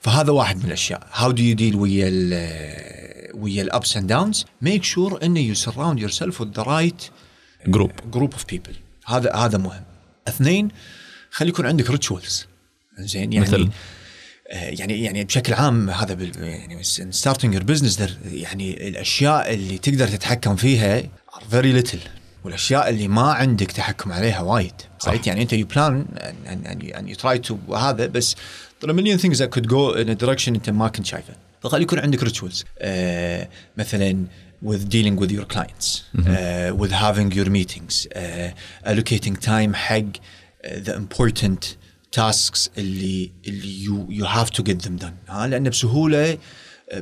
فهذا واحد من الأشياء. how do you deal ويا ال ويا ال ups and downs make sure انه you surround yourself with the right group group of people هذا هذا مهم. اثنين خلي يكون عندك rituals زين يعني مثل؟ آه، يعني يعني بشكل عام هذا بال يعني starting your business يعني الأشياء اللي تقدر تتحكم فيها فيري ليتل والأشياء اللي ما عندك تحكم عليها وايد. صح. يعني أنت يو بلان and you try to هذا بس there are a million things that could go in a direction انت ما كنت شايفه فخلي يكون عندك rituals آه مثلا with dealing with your clients uh, with having your meetings uh, allocating time حق uh, the important tasks اللي اللي you you have to get them done ها لأن بسهوله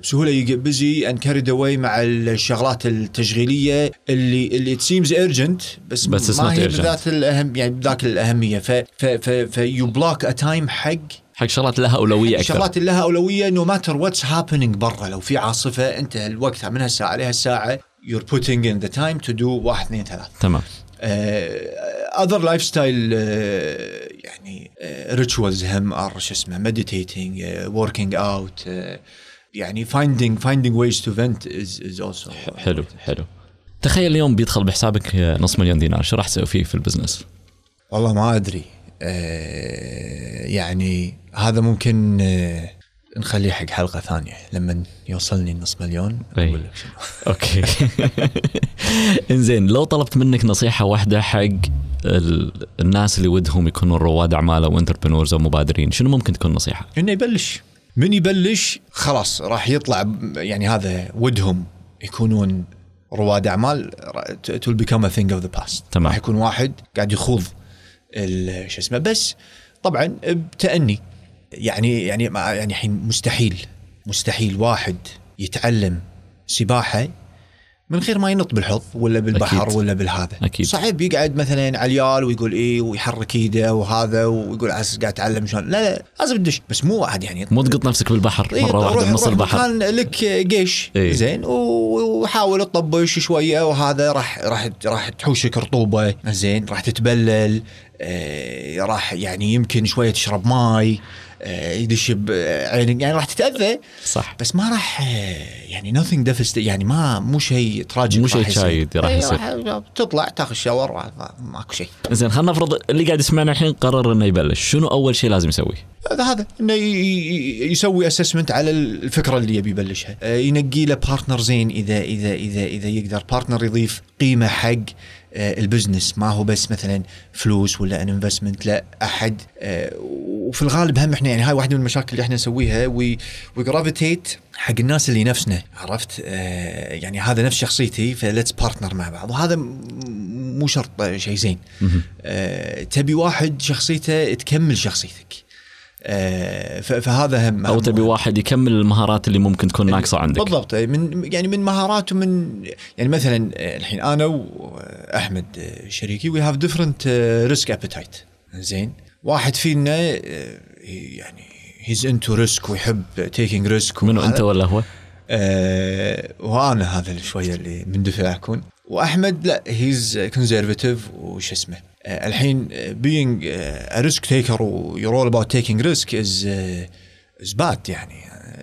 بسهوله you get busy and carried away مع الشغلات التشغيليه اللي اللي it seems urgent بس, بس ما هي. بذات الاهم يعني بذاك الاهميه ف ف ف ف you block a time حق حق شغلات لها أولوية أكثر. اللي لها أولوية no matter what's happening برا. لو في عاصفة أنت الوقت من هالساعه لهالساعه you're putting in the time to do واحد اثنين ثلاث تمام. other lifestyle يعني rituals هم are شو اسمه meditating working out يعني finding finding ways to vent is is also حلو حلو. تخيل اليوم بيدخل بحسابك نص مليون دينار شو راح تسوي فيه في ال business؟ والله ما أدري. آه، يعني هذا ممكن آه، نخليه حق حلقة ثانية لما يوصلني النص مليون. أقول لك شنو *laughs* okay *laughs* إنزين لو طلبت منك نصيحة واحدة حق ال- الناس اللي ودهم يكونوا رواد أعمال أو انتربرنورز أو مبادرين شنو ممكن تكون نصيحة؟ إنه يبلش من يبلش خلاص راح يطلع يعني هذا ودهم يكونون رواد أعمال will become a thing of the past تمام. راح يكون واحد قاعد يخوض شو اسمه بس طبعا بتأني. يعني يعني ما- يعني الحين مستحيل مستحيل واحد يتعلم سباحة من غير ما ينط بالحوض ولا بالبحر أكيد. ولا بالهذا. أكيد. صعب يقعد مثلا على اليال ويقول إيه ويحرك ايده وهذا ويقول عسى قاعد اتعلم شلون. لا لا لازم تدش بس مو عاد يعني. مو تقط نفسك بالبحر. إيه، مرة واحدة بنص البحر. مكان لك جيش. إيه. زين وحاول تطبش شوية وهذا راح راح راح تحوشك رطوبة. زين راح تتبلل. آه، راح يعني يمكن شوية تشرب ماي آه، يدش بعينك يعني راح تتأذى. صح. بس ما راح آه، يعني nothing devastating يعني ما مو شيء تراجع مو شيء شايد راح يصير. تطلع تاخذ شاور ما- ماكو شيء. زين خلينا نفرض اللي قاعد يسمعنا الحين قرر إنه يبلش. شنو أول شيء لازم يسويه؟ هذا هذا إنه يسوي assessment على الفكرة اللي يبي يبلشها. آه، ينقي له partner زين إذا إذا إذا إذا يقدر partner يضيف قيمة حق آه، ال business. ما هو بس مثلا فلوس ولا an investment لا أحد. آه، وفي الغالب هم إحنا يعني هاي واحدة من المشاكل اللي إحنا نسويها we gravitate حق الناس اللي نفسنا عرفت؟ آه، يعني هذا نفس شخصيتي ف let's partner مع بعض. وهذا مو شرط شيء زين. آه، تبي واحد شخصيته تكمل شخصيتك. آه، فهذا هم أو تبي واحد يكمل المهارات اللي ممكن تكون ناقصة عندك. بالضبط. من يعني من مهارات ومن يعني مثلا آه، الحين أنا واحمد آه، شريكي we have different risk appetite زين. واحد فينا آه، يعني he's into risk ويحب taking risk منو أنت ولا هو؟ آه وأنا هذا شوية اللي مندفع أكون. وأحمد لا he's conservative وش اسمه آه الحين being risk taker where you're all about taking risk is is bad يعني.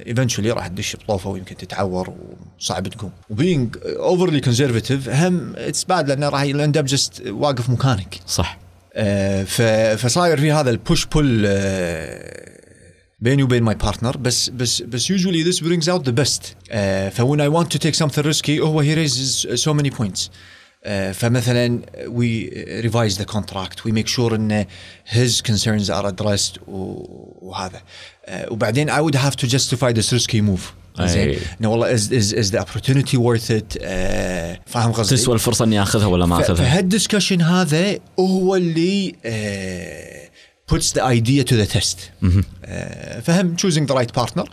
eventually راح تدش بطوفة ويمكن تتعور وصعب تقوم. و being overly conservative هم it's bad لأنه راح ي land up just واقف مكانك. صح. آه، فصاير في هذا ال push pull بيني وبين my partner بس بس بس usually this brings out the best. uh, فwhen I want to take something risky هو raises so many points. uh, آه، فمثلا we revise the contract we make sure إن his concerns are addressed وهذا. آه، وبعدين I would have to justify the risky move زين. إنه والله is is is the opportunity worth it آه، فاهم قصدي؟ تسوى الفرصة إني آخذها ولا ما آخذها؟ فهال discussion هذا هو اللي uh, puts the idea to the test. آه فهم choosing the right partner.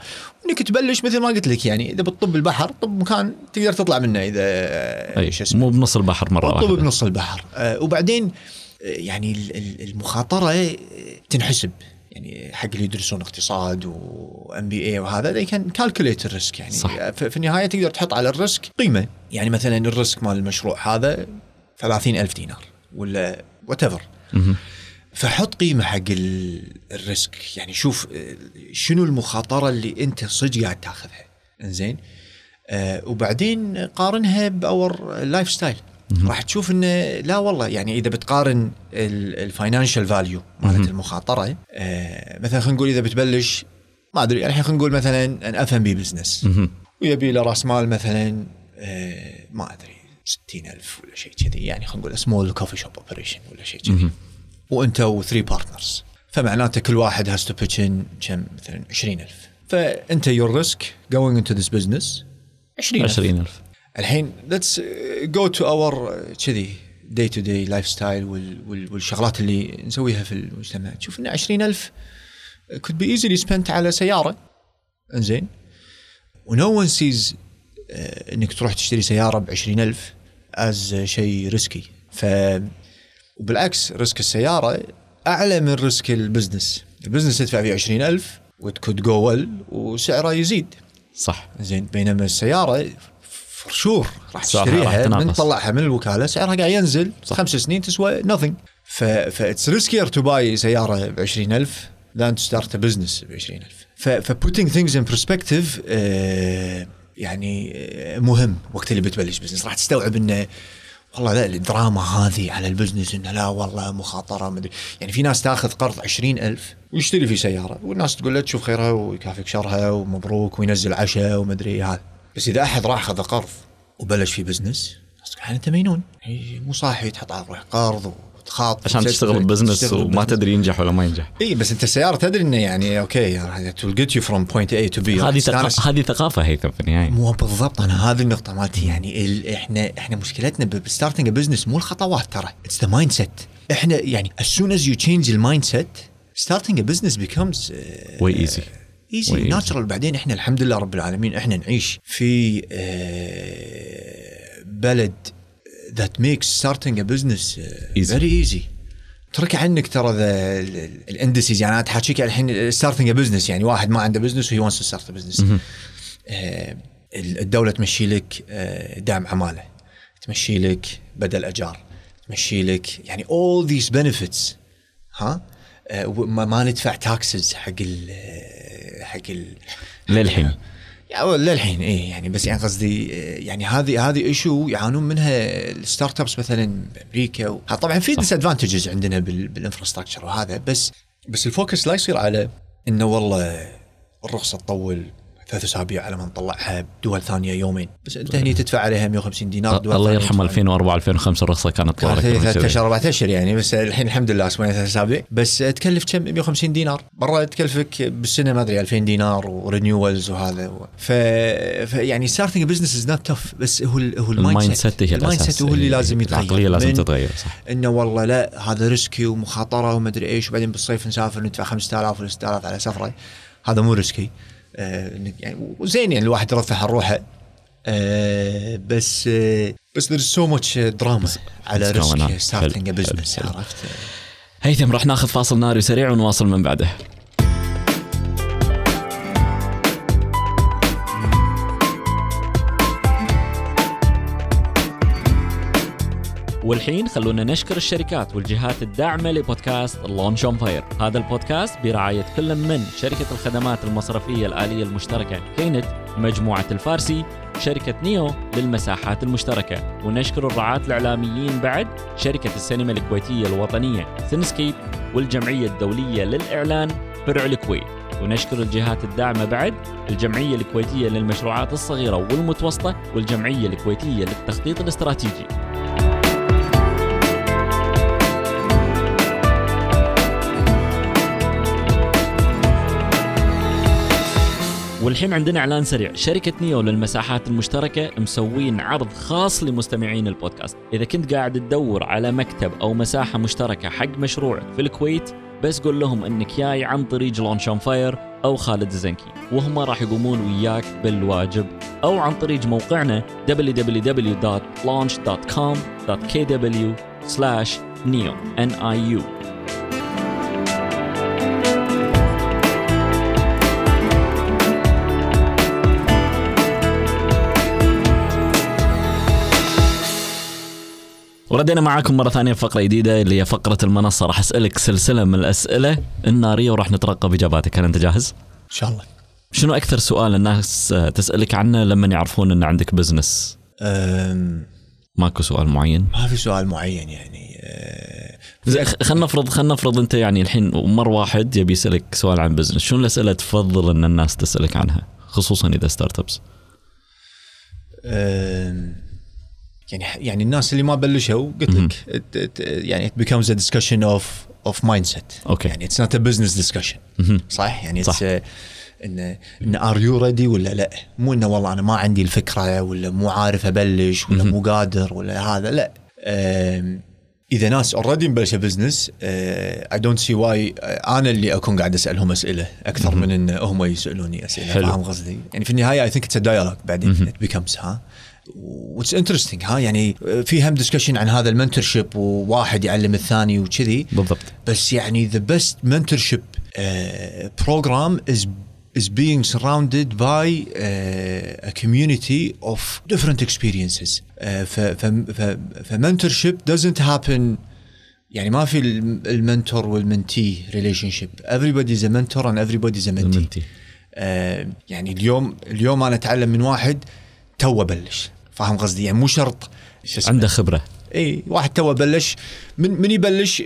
انك تبلش مثل ما قلت لك يعني إذا بتطب البحر طب مكان تقدر تطلع منه إذا أي شو اسمه؟ مو بنص البحر مرة طب واحدة. بنص البحر. آه وبعدين آه، يعني ال- ال- المخاطرة تنحسب. يعني حق اللي يدرسون اقتصاد و MBA وهذا they can calculate ال risk يعني صح. في النهاية تقدر تحط على ال risk قيمة. يعني مثلا ال risk مال المشروع هذا 30 ألف دينار ولا whatever فحط قيمة حق ال- الريسك. يعني شوف آه، شنو المخاطرة اللي أنت صدق قاعد تاخذها. إنزين؟ آه وبعدين قارنها ب our lifestyle راح تشوف انه لا والله يعني إذا بتقارن ال financial value مالت المخاطرة آه مثلا خلينا نقول إذا بتبلش ما أدري الحين خلينا نقول مثلا an F&B business ويبي له رأس مال مثلا آه ما أدري 60000 ولا شيء كذي. يعني خلينا نقول small coffee shop operation ولا شيء كذي. وانت و three partners فمعناته كل واحد has to pitch in كم مثلا 20000 فأنت your risk going into this business 20000 20000 الحين let's go to our كذي day to day lifestyle والشغلات اللي نسويها في المجتمع. تشوف إن 20000 could be easily spent على سيارة. إنزين. و no one says إنك تروح تشتري سيارة ب 20000 is شيء risky ف وبالعكس risk السيارة أعلى من risk ال business. ال business تدفع فيه 20000 و it could go well وسعره يزيد. صح. زين بينما السيارة for sure راح تشتريها. من تطلعها من الوكالة سعرها قاعد ينزل صح. خمس سنين تسوى nothing. ف ف it's riskier to buy سيارة ب 20000 than to start a business ب 20000 ف ف putting things in perspective آه يعني آه، مهم. وقت اللي بتبلش business راح تستوعب إنه والله لا الدراما هذه على ال business إنه لا والله مخاطرة مدري يعني في ناس تاخذ قرض عشرين ألف ويشتري في سيارة والناس تقول له تشوف خيرها ويكافيك شرها ومبروك وينزل عشاء ومدري هذا. بس إذا أحد راح أخذ قرض وبلش في business الناس تقول "يعني أنت مجنون. مو صاحي تحط على روحك قرض وتخاطر عشان تشتغل business وما تدري ينجح ولا ما ينجح. اي بس أنت السيارة تدري إنه يعني okay will get you from point A to B. هذه تستانس. ثقا- هذه ثقافة هيثم في النهاية. مو بالضبط أنا هذه النقطة مالتي. يعني ال إحنا إحنا مشكلتنا ب starting business مو الخطوات ترى. it's the mindset إحنا يعني as soon as you change ال mindset starting a business becomes uh, way easy. easy. natural بعدين إحنا الحمد لله رب العالمين إحنا نعيش في آه، بلد that makes starting a business uh, Easy. very easy. ترك عنك ترى ال and sees يعني أنا تحاكيك الحين starting business يعني واحد ما عنده business و he wants start business الدولة تمشي لك آه، دعم عمالة. تمشي لك بدل أجار. تمشي لك يعني all these benefits ها؟ آه، ما ندفع taxes حق ال آه، حق ال للحين. للحين إيه يعني بس يعني قصدي آه، يعني هذه هذه issue يعانون منها ال startups مثلا بأمريكا طبعا في disadvantages عندنا بال- بال infrastructure وهذا بس بس ال focus لا يصير على إنه والله الرخصة تطول ثلاث أسابيع على ما نطلعها بدول ثانية يومين. بس أنت هني تدفع عليها 150 دينار دول الله يرحم تدفع 2004 2005 الرخصه كانت من ثلاث. اشهر أربع اشهر يعني بس الحين الحمد لله أسبوعين ثلاث أسابيع. بس تكلف كم؟ 150 دينار. برا تكلفك بالسنة ما أدري 2000 دينار و renewals وهذا. و... ف... ف يعني starting business is not tough بس هو ال... هو ال mindset هي ال mindset هو اللي لازم يتغير. العقلية لازم تتغير صح. إنه والله لا هذا risky ومخاطرة وما أدري إيش وبعدين بالصيف نسافر ندفع 5000 ولا 6000 على سفرة. هذا مو risky يعني وزين يعني الواحد يرفه عن روحه آه بس آه بس there's so much دراما على. risk starting business. عرفت هيثم راح ناخذ فاصل ناري سريع ونواصل من بعده والحين خلونا نشكر الشركات والجهات الداعمة لبودكاست لونش اون فاير هذا البودكاست برعاية كل من شركة الخدمات المصرفية الآلية المشتركة كينت مجموعة الفارسي شركة نيو للمساحات المشتركة. ونشكر الرعاة الإعلاميين بعد شركة السينما الكويتية الوطنية سينسكيب والجمعية الدولية للإعلان فرع الكويت. ونشكر الجهات الداعمة بعد الجمعية الكويتية للمشروعات الصغيرة والمتوسطة والجمعية الكويتية للتخطيط الاستراتيجي. والحين عندنا إعلان سريع. شركة نيو للمساحات المشتركة مسوين عرض خاص لمستمعين البودكاست. إذا كنت قاعد تدور على مكتب أو مساحة مشتركة حق مشروعك في الكويت بس قول لهم إنك جاي عن طريق لونش اون فاير أو خالد الزنكي. وهم راح يقومون وياك بالواجب. أو عن طريق موقعنا www.launch.com.kw/neo وردينا معاكم مرة ثانية بفقرة جديدة اللي هي فقرة المنصة راح أسألك سلسلة من الأسئلة النارية وراح نترقب إجاباتك هل أنت جاهز؟ إن شاء الله شنو أكثر سؤال الناس تسألك عنه لما يعرفون أن عندك business؟ أم، ماكو سؤال معين؟ ما في سؤال معين يعني أه، زين خ- خلنا نفرض خلنا نفرض أنت يعني الحين مر واحد يبي يسألك سؤال عن business، شنو الأسئلة تفضل أن الناس تسألك عنها؟ خصوصا إذا startups. أم، يعني يعني الناس اللي ما بلشوا قلت لك يعني it becomes a discussion of of mindset. أوكي. يعني it's not a business discussion. صح؟ يعني صح. it's إن إن are you ready ولا لا؟ مو إنه والله أنا ما عندي الفكرة ولا مو عارف أبلش ولا مو قادر ولا هذا لا. إذا ناس already مبلشه business I don't see why أنا اللي أكون قاعد أسألهم أسئلة أكثر من إن هم يسألوني أسئلة. فاهم قصدي؟ يعني في النهاية I think it's dialogue بعدين. it becomes ها؟ what's interesting ها؟ يعني في هم discussion عن هذا ال mentorship وواحد يعلم الثاني وكذي. بالضبط. بس يعني the best mentorship uh, program is is being surrounded by uh, a community of different experiences. Uh, mentorship doesn't happen يعني ما في الم- ال mentor وال mentee relationship everybody is a mentor and everybody is a mentee. آه يعني اليوم اليوم أنا أتعلم من واحد تو بلش. فاهم قصدي؟ يعني مو شرط؟ عنده خبرة. إي واحد تو بلش. من من يبلش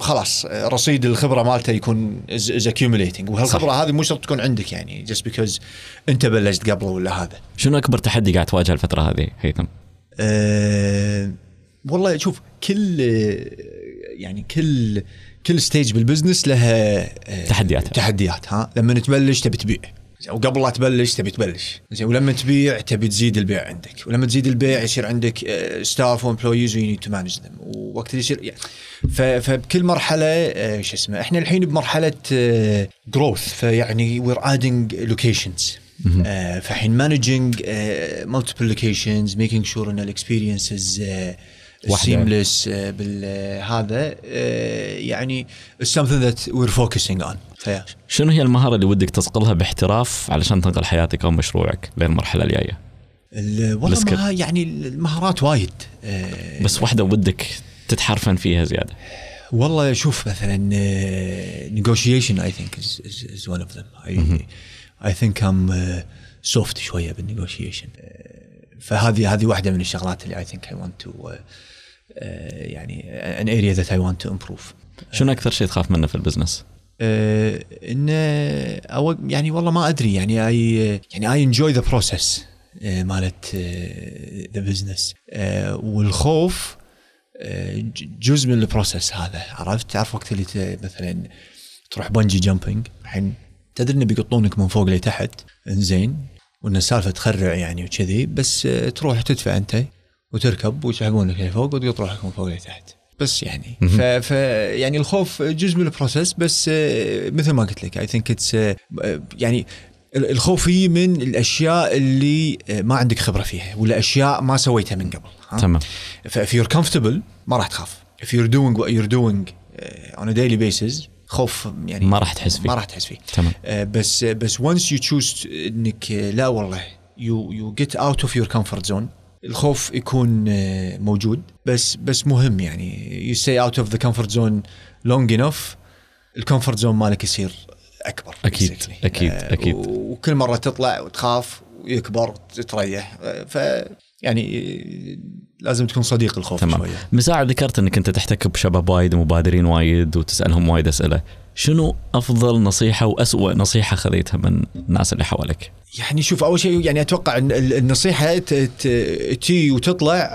خلاص آه، رصيد الخبرة مالته يكون is accumulating. وهالخبرة هذه مو شرط تكون عندك يعني just because انت بلشت قبله ولا هذا. شنو أكبر تحدي قاعد تواجه الفترة هذه هيثم؟ أه والله شوف كل يعني كل كل stage بال business لها آه، تحديات. تحديات ها لما تبلش تبي تبيع. وقبل لا تبلش تبي تبلش. زين ولما تبيع تبي تزيد البيع عندك. ولما تزيد البيع يصير عندك staff و employees و you need to manage them ووقت اللي يصير يعني فبكل مرحلة آه، شو اسمه إحنا الحين بمرحلة growth فيعني we're adding locations فالحين managing multiple locations making sure إن ال experiences واحدة. سيمليس بالهذا آه، يعني it's something that we're focusing on. فيا. شنو هي المهارة اللي ودك تصقلها باحتراف علشان تنقل حياتك أو مشروعك للمرحله الجاية؟ ال- والله يعني المهارات وايد. آه، بس واحدة ودك تتحرفن فيها زيادة. والله شوف مثلا آه، negotiation I think is, is, is one of them. I, I think I'm uh, soft شوية بالnegotiation. آه، فهذه هذه واحدة من الشغلات اللي I think I want to uh, آه، يعني an area that I want to improve. شنو أكثر شيء تخاف منه في ال business؟ آه، انه أو يعني والله ما أدري يعني I يعني I enjoy the process مالت the business والخوف آه، جزء من ال process هذا. عرفت؟ تعرف وقت اللي مثلا تروح bungee jumping الحين تدري إنه بيقطونك من فوق لتحت. إنزين وإن السالفة تخرع يعني وكذي بس آه، تروح تدفع أنت. وتركب ويسحبونك لفوق وتقط روحك من فوق لتحت. بس يعني. ف, ف يعني الخوف جزء من ال process بس آه، مثل ما قلت لك I think it's يعني ال- الخوف يجي من الأشياء اللي آه، ما عندك خبرة فيها ولا أشياء ما سويتها من قبل؟ تمام. ف if you're comfortable ما راح تخاف. if you're doing what you're doing uh, on a daily basis خوف يعني ما راح تحس فيه. ما راح تحس فيه. تمام. آه، بس بس once you choose انك آه، لا والله you you get out of your comfort zone. الخوف يكون آه، موجود بس بس مهم يعني. You stay out of the comfort zone long enough ال comfort zone مالك يصير أكبر أكيد، basically. أكيد، آه، أكيد. وكل مرة تطلع وتخاف ويكبر تتريح آه، ف يعني لازم تكون صديق الخوف تمام. شوية. مساعد ذكرت إنك أنت تحتك بشباب وايد ومبادرين وايد وتسألهم وايد أسئلة. شنو أفضل نصيحة وأسوأ نصيحة خذيتها من الناس اللي حولك يعني شوف أول شيء يعني أتوقع النصيحة تيي وتطلع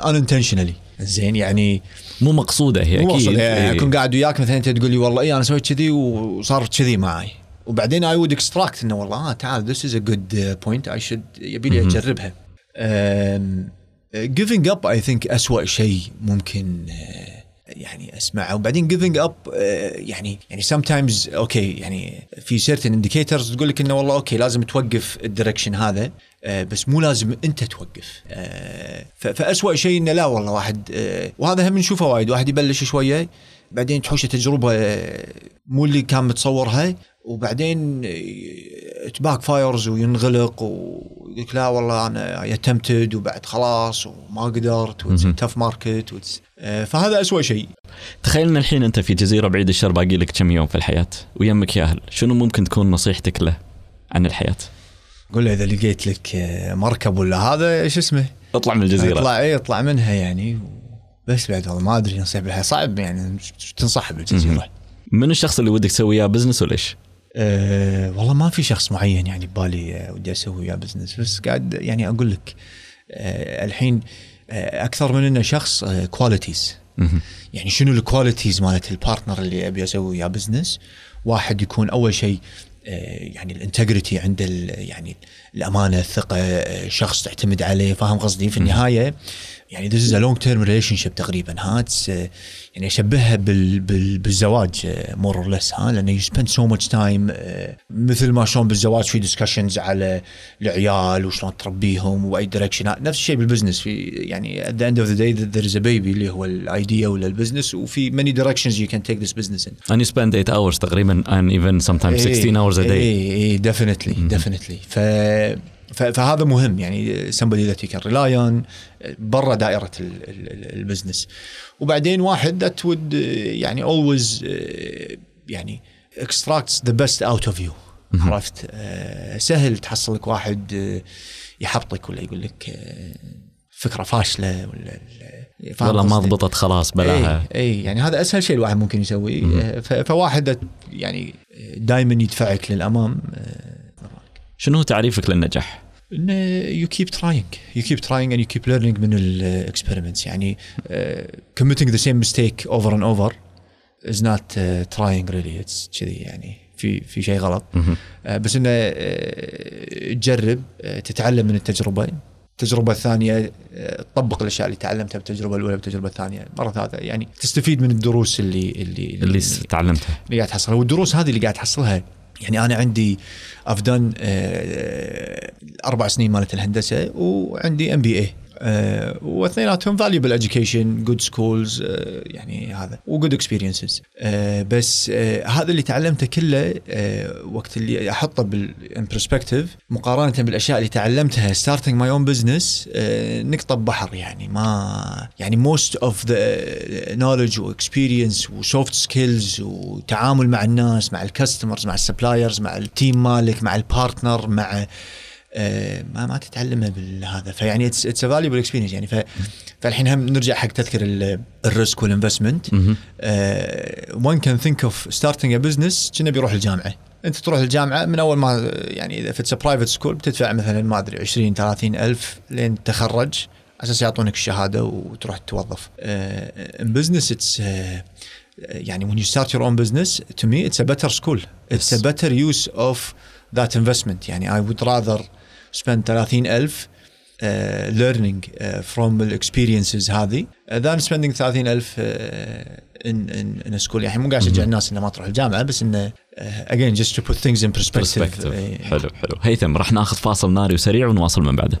unintentionally. زين يعني مو مقصودة هي مو أكيد. يعني إيه. أكون قاعد وياك مثلا أنت تقول لي والله إي أنا سويت كذي وصار كذي معي وبعدين I would extract إنه والله آه تعال this is a good point I should يبي لي أجربها. giving up I think اسوء شيء ممكن آه، يعني أسمعه. وبعدين giving up يعني يعني sometimes أوكي يعني في certain indicators تقول لك إنه والله أوكي لازم توقف ال direction هذا آه، بس مو لازم أنت توقف. آه، فاسوء شيء إنه لا والله واحد آه، وهذا هم نشوفه وايد واحد يبلش شوية بعدين تحوشه تجربة آه، مو اللي كان متصورها وبعدين ت backfires وينغلق ويقول لك لا والله أنا يتمتد وبعد خلاص وما قدرت تف market فهذا اسوء شيء تخيل إن الحين أنت في جزيرة بعيد الشر باقي لك كم يوم في الحياة ويمك ياهل شنو ممكن تكون نصيحتك له عن الحياة قول له إذا لقيت لك آه، مركب ولا هذا إيش اسمه؟ اطلع من الجزيرة اطلع اي اطلع منها يعني بس بعد والله ما أدري نصيحة بالحياة صعب يعني شو تنصح بالجزيرة؟ من الشخص اللي ودك تسوي إياه business وليش؟ أه والله ما في شخص معين يعني ببالي آه، ودي أسوي وياه business بس قاعد يعني أقول لك أه الحين أه أكثر من إنه شخص qualities مهم. يعني شنو ال qualities مالت ال partner اللي أبي أسوي وياه business واحد يكون أول شيء آه، يعني ال integrity عند يعني الأمانة الثقة شخص تعتمد عليه فاهم قصدي؟ في النهاية يعني this is a long term relationship تقريبا ها؟ آه، يعني أشبهها بال بال بالزواج more or less ها؟ لأنه you spend so much time آه، مثل ما شلون بالزواج في discussions على العيال وشلون تربيهم وأي direction نفس الشيء بال business في يعني at the end of the day there is a baby اللي هو ال idea ولا ال business وفي many directions you can take this business in. And you spend 8 hours تقريبا and even sometimes 16 hours a day. اي اي definitely definitely ف- فهذا مهم. يعني somebody that you can rely on. برا ال- ال business. وبعدين واحد that would يعني always يعني extracts the best out of you. عرفت؟ آه، سهل تحصل لك واحد آه، يحبطك ولا يقول لك آه، فكرة فاشلة ولا والله ما؟ ضبطت خلاص بلاها. اي اي يعني هذا أسهل شيء الواحد ممكن يسويه فواحد يعني دائما يدفعك للأمام شنو هو تعريفك للنجاح؟ إنه you keep trying you keep trying and you keep learning من ال experiments يعني committing the same mistake over and over is not trying really it's كذي يعني في في شيء غلط. آه، بس إنه آه، تجرب آه، تتعلم من التجربة. التجربة الثانية تطبق الأشياء اللي تعلمتها بالتجربة الأولى بالتجربة الثانية. مرة ثالثة يعني تستفيد من الدروس اللي اللي اللي تعلمتها. اللي قاعد تحصلها. والدروس هذه اللي قاعد تحصلها يعني أنا عندي done آه، أربع سنين مالت الهندسة وعندي MBA واثنيناتهم valuable education good schools آه، يعني هذا وجود experiences. آه، بس آه، هذا اللي تعلمته كله آه، وقت اللي أحطه بال in perspective مقارنة بالأشياء اللي تعلمتها my own business آه، نقطة بحر يعني ما يعني most of the knowledge و experience و soft skills وتعامل مع الناس مع ال customers مع ال suppliers مع ال team مالك مع ال partner مع آه، ما ما تتعلمها بالهذا. فيعني it's valuable experience يعني ف فالحين هم نرجع حق تذكر ال- ال risk وال investment one can think of starting a business كنا بيروح الجامعة. انت تروح الجامعة من أول ما يعني إذا في private school بتدفع مثلا ما أدري 20 30 ألف لين تخرج على أساس يعطونك الشهادة وتروح تتوظف. business it's يعني when you start your own business to me it's a better school. It's a better use of that investment. يعني I would rather spend 30,000 uh, learning uh, from the experiences هذه. Uh, Than spending 30,000 in in in school يعني مو قاعد أشجع الناس إنه ما تروح الجامعة بس إنه again just to put things in perspective حلو حلو. هيثم راح ناخذ فاصل ناري وسريع ونواصل من بعده.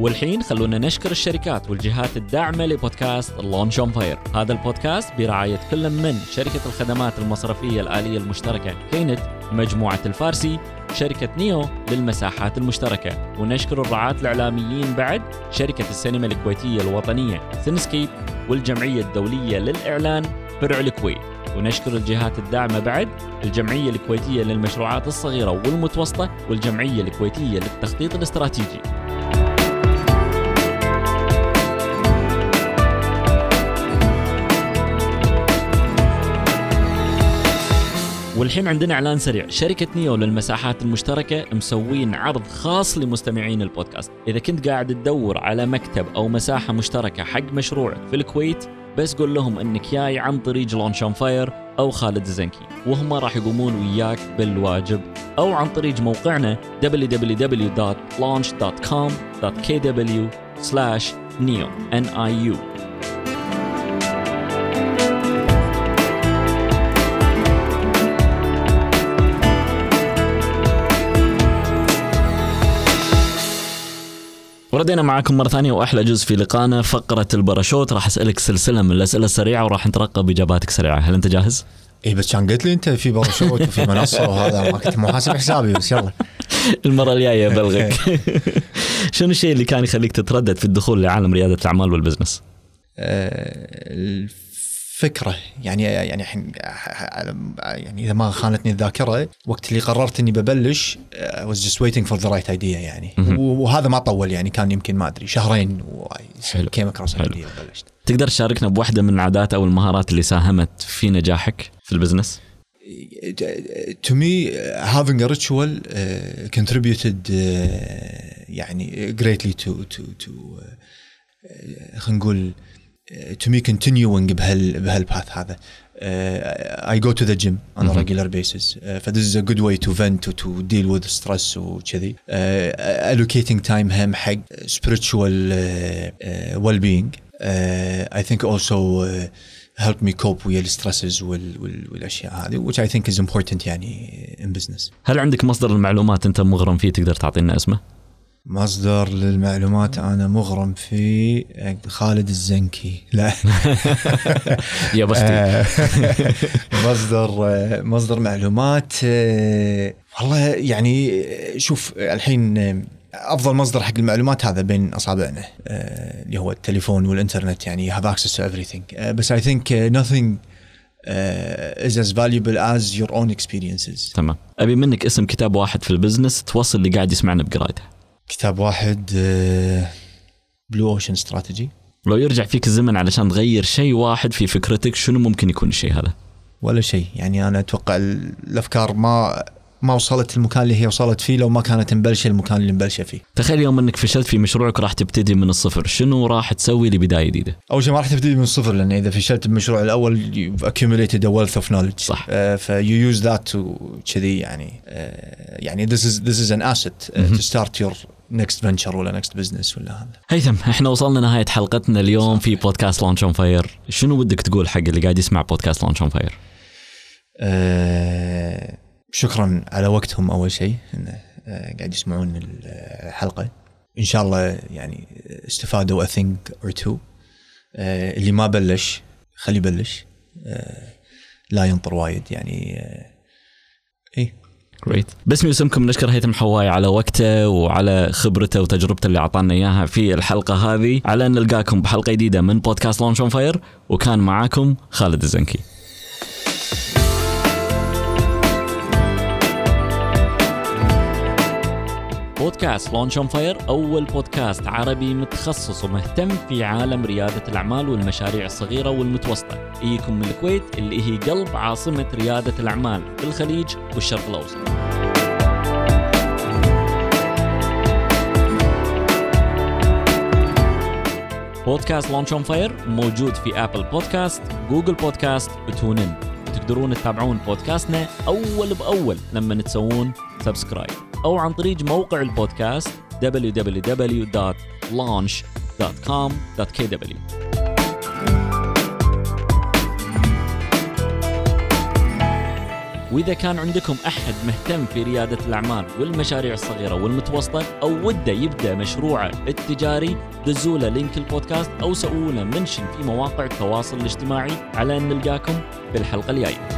والحين خلونا نشكر الشركات والجهات الداعمة لبودكاست لونش اون فاير هذا البودكاست برعاية كل من شركة الخدمات المصرفية الآلية المشتركة كينت مجموعة الفارسي شركة نيو للمساحات المشتركة. ونشكر الرعاة الإعلاميين بعد شركة السينما الكويتية الوطنية سينسكيب والجمعية الدولية للإعلان فرع الكويت. ونشكر الجهات الداعمة بعد الجمعية الكويتية للمشروعات الصغيرة والمتوسطة والجمعية الكويتية للتخطيط الاستراتيجي. والحين عندنا إعلان سريع. شركة نيو للمساحات المشتركة مسوين عرض خاص لمستمعين البودكاست. إذا كنت قاعد تدور على مكتب أو مساحة مشتركة حق مشروعك في الكويت بس قول لهم إنك جاي عن طريق لونش اون فاير أو خالد الزنكي وهم راح يقومون وياك بالواجب. أو عن طريق موقعنا www.launch.com.kw/neo وردينا معاكم مرة ثانية وأحلى جزء في لقانا فقرة الباراشوت راح أسألك سلسلة من الأسئلة السريعة وراح نترقب إجاباتك سريعة هل أنت جاهز؟ اي بس كان قلت لي أنت في باراشوت وفي منصة وهذا ما كنت مو حاسب حسابي بس يلا *laughs* المرة الجاية أبلغك *laughs* شنو الشيء اللي كان يخليك تتردد في الدخول لعالم ريادة الأعمال وال business؟ الفكرة يعني يعني الحين يعني إذا ما خانتني الذاكرة وقت اللي قررت إني ببلش I was just waiting for the right idea يعني وهذا ما طول يعني كان يمكن ما أدري شهرين حلو. حلو. idea وبلشت تقدر تشاركنا بواحدة من العادات أو المهارات اللي ساهمت في نجاحك في البزنس؟ to me uh, having a ritual uh, contributed uh, يعني greatly to to to uh, uh, خلينا نقول uh, to me continuing بهال بهالباث هذا uh, I go to the gym on a regular basis uh, ف this is a good way to vent to, to deal with stress وكذي uh, allocating time هم حق spiritual uh, uh, well-being uh, I think also uh, help me cope with the stresses وال, وال, والاشياء هذه which I think is important يعني in business هل عندك مصدر المعلومات أنت مغرم فيه تقدر تعطينا اسمه؟ مصدر للمعلومات أنا مغرم في خالد الزنكي. لا. *laughs* يا بختي. *laughs* مصدر مصدر معلومات والله يعني شوف الحين أفضل مصدر حق المعلومات هذا بين أصابعنا اللي هو التليفون والإنترنت يعني have access to everything. بس I think آه، nothing is as valuable as your own experiences. تمام. أبي منك اسم كتاب واحد في ال business توصل اللي قاعد يسمعنا بقرايته. كتاب واحد Blue Ocean Strategy لو يرجع فيك الزمن علشان تغير شيء واحد في فكرتك شنو ممكن يكون الشيء هذا ولا شيء يعني أنا أتوقع ال- الأفكار ما ما وصلت المكان اللي هي وصلت فيه لو ما كانت مبلشة المكان اللي مبلشة فيه. تخيل يوم إنك فشلت في مشروعك راح تبتدي من الصفر شنو راح تسوي لبداية جديدة أول شيء ما راح تبتدي من الصفر لأن إذا فشلت بالمشروع الأول accumulated a wealth of knowledge. صح. Uh, ف you use that to كذي يعني uh, يعني this is this is an asset uh, to start your next venture ولا next business ولا هذا. هيثم إحنا وصلنا نهاية حلقتنا اليوم في بودكاست Launch on Fire شنو ودك تقول حق اللي قاعد يسمع بودكاست Launch on Fire آه، شكرا على وقتهم أول شيء إنه آه، قاعد يسمعون الحلقة إن شاء الله يعني استفادوا a thing or two. آه، اللي ما بلش خليه يبلش. آه، لا ينطر وايد يعني آه، حريص باسمي واسمكم نشكر هيثم حواي على وقته وعلى خبرته وتجربته اللي أعطانا إياها في الحلقة هذه. على أن نلقاكم بحلقة جديدة من بودكاست Launch on Fire وكان معاكم خالد الزنكي. بودكاست Launch on Fire أول بودكاست عربي متخصص ومهتم في عالم ريادة الأعمال والمشاريع الصغيرة والمتوسطة. يجيكم من الكويت اللي هي قلب عاصمة ريادة الأعمال في الخليج والشرق الأوسط. بودكاست Launch on Fire موجود في Apple Podcasts Google Podcasts و TuneIn تقدرون تتابعون بودكاستنا أول بأول لما تسوون subscribe أو عن طريق موقع البودكاست www.launch.com.kw وإذا كان عندكم أحد مهتم في ريادة الأعمال والمشاريع الصغيرة والمتوسطة أو وده يبدأ مشروعه التجاري دزوا له لينك البودكاست أو سووا له منشن في مواقع التواصل الاجتماعي. على أن نلقاكم في الحلقة الجاية.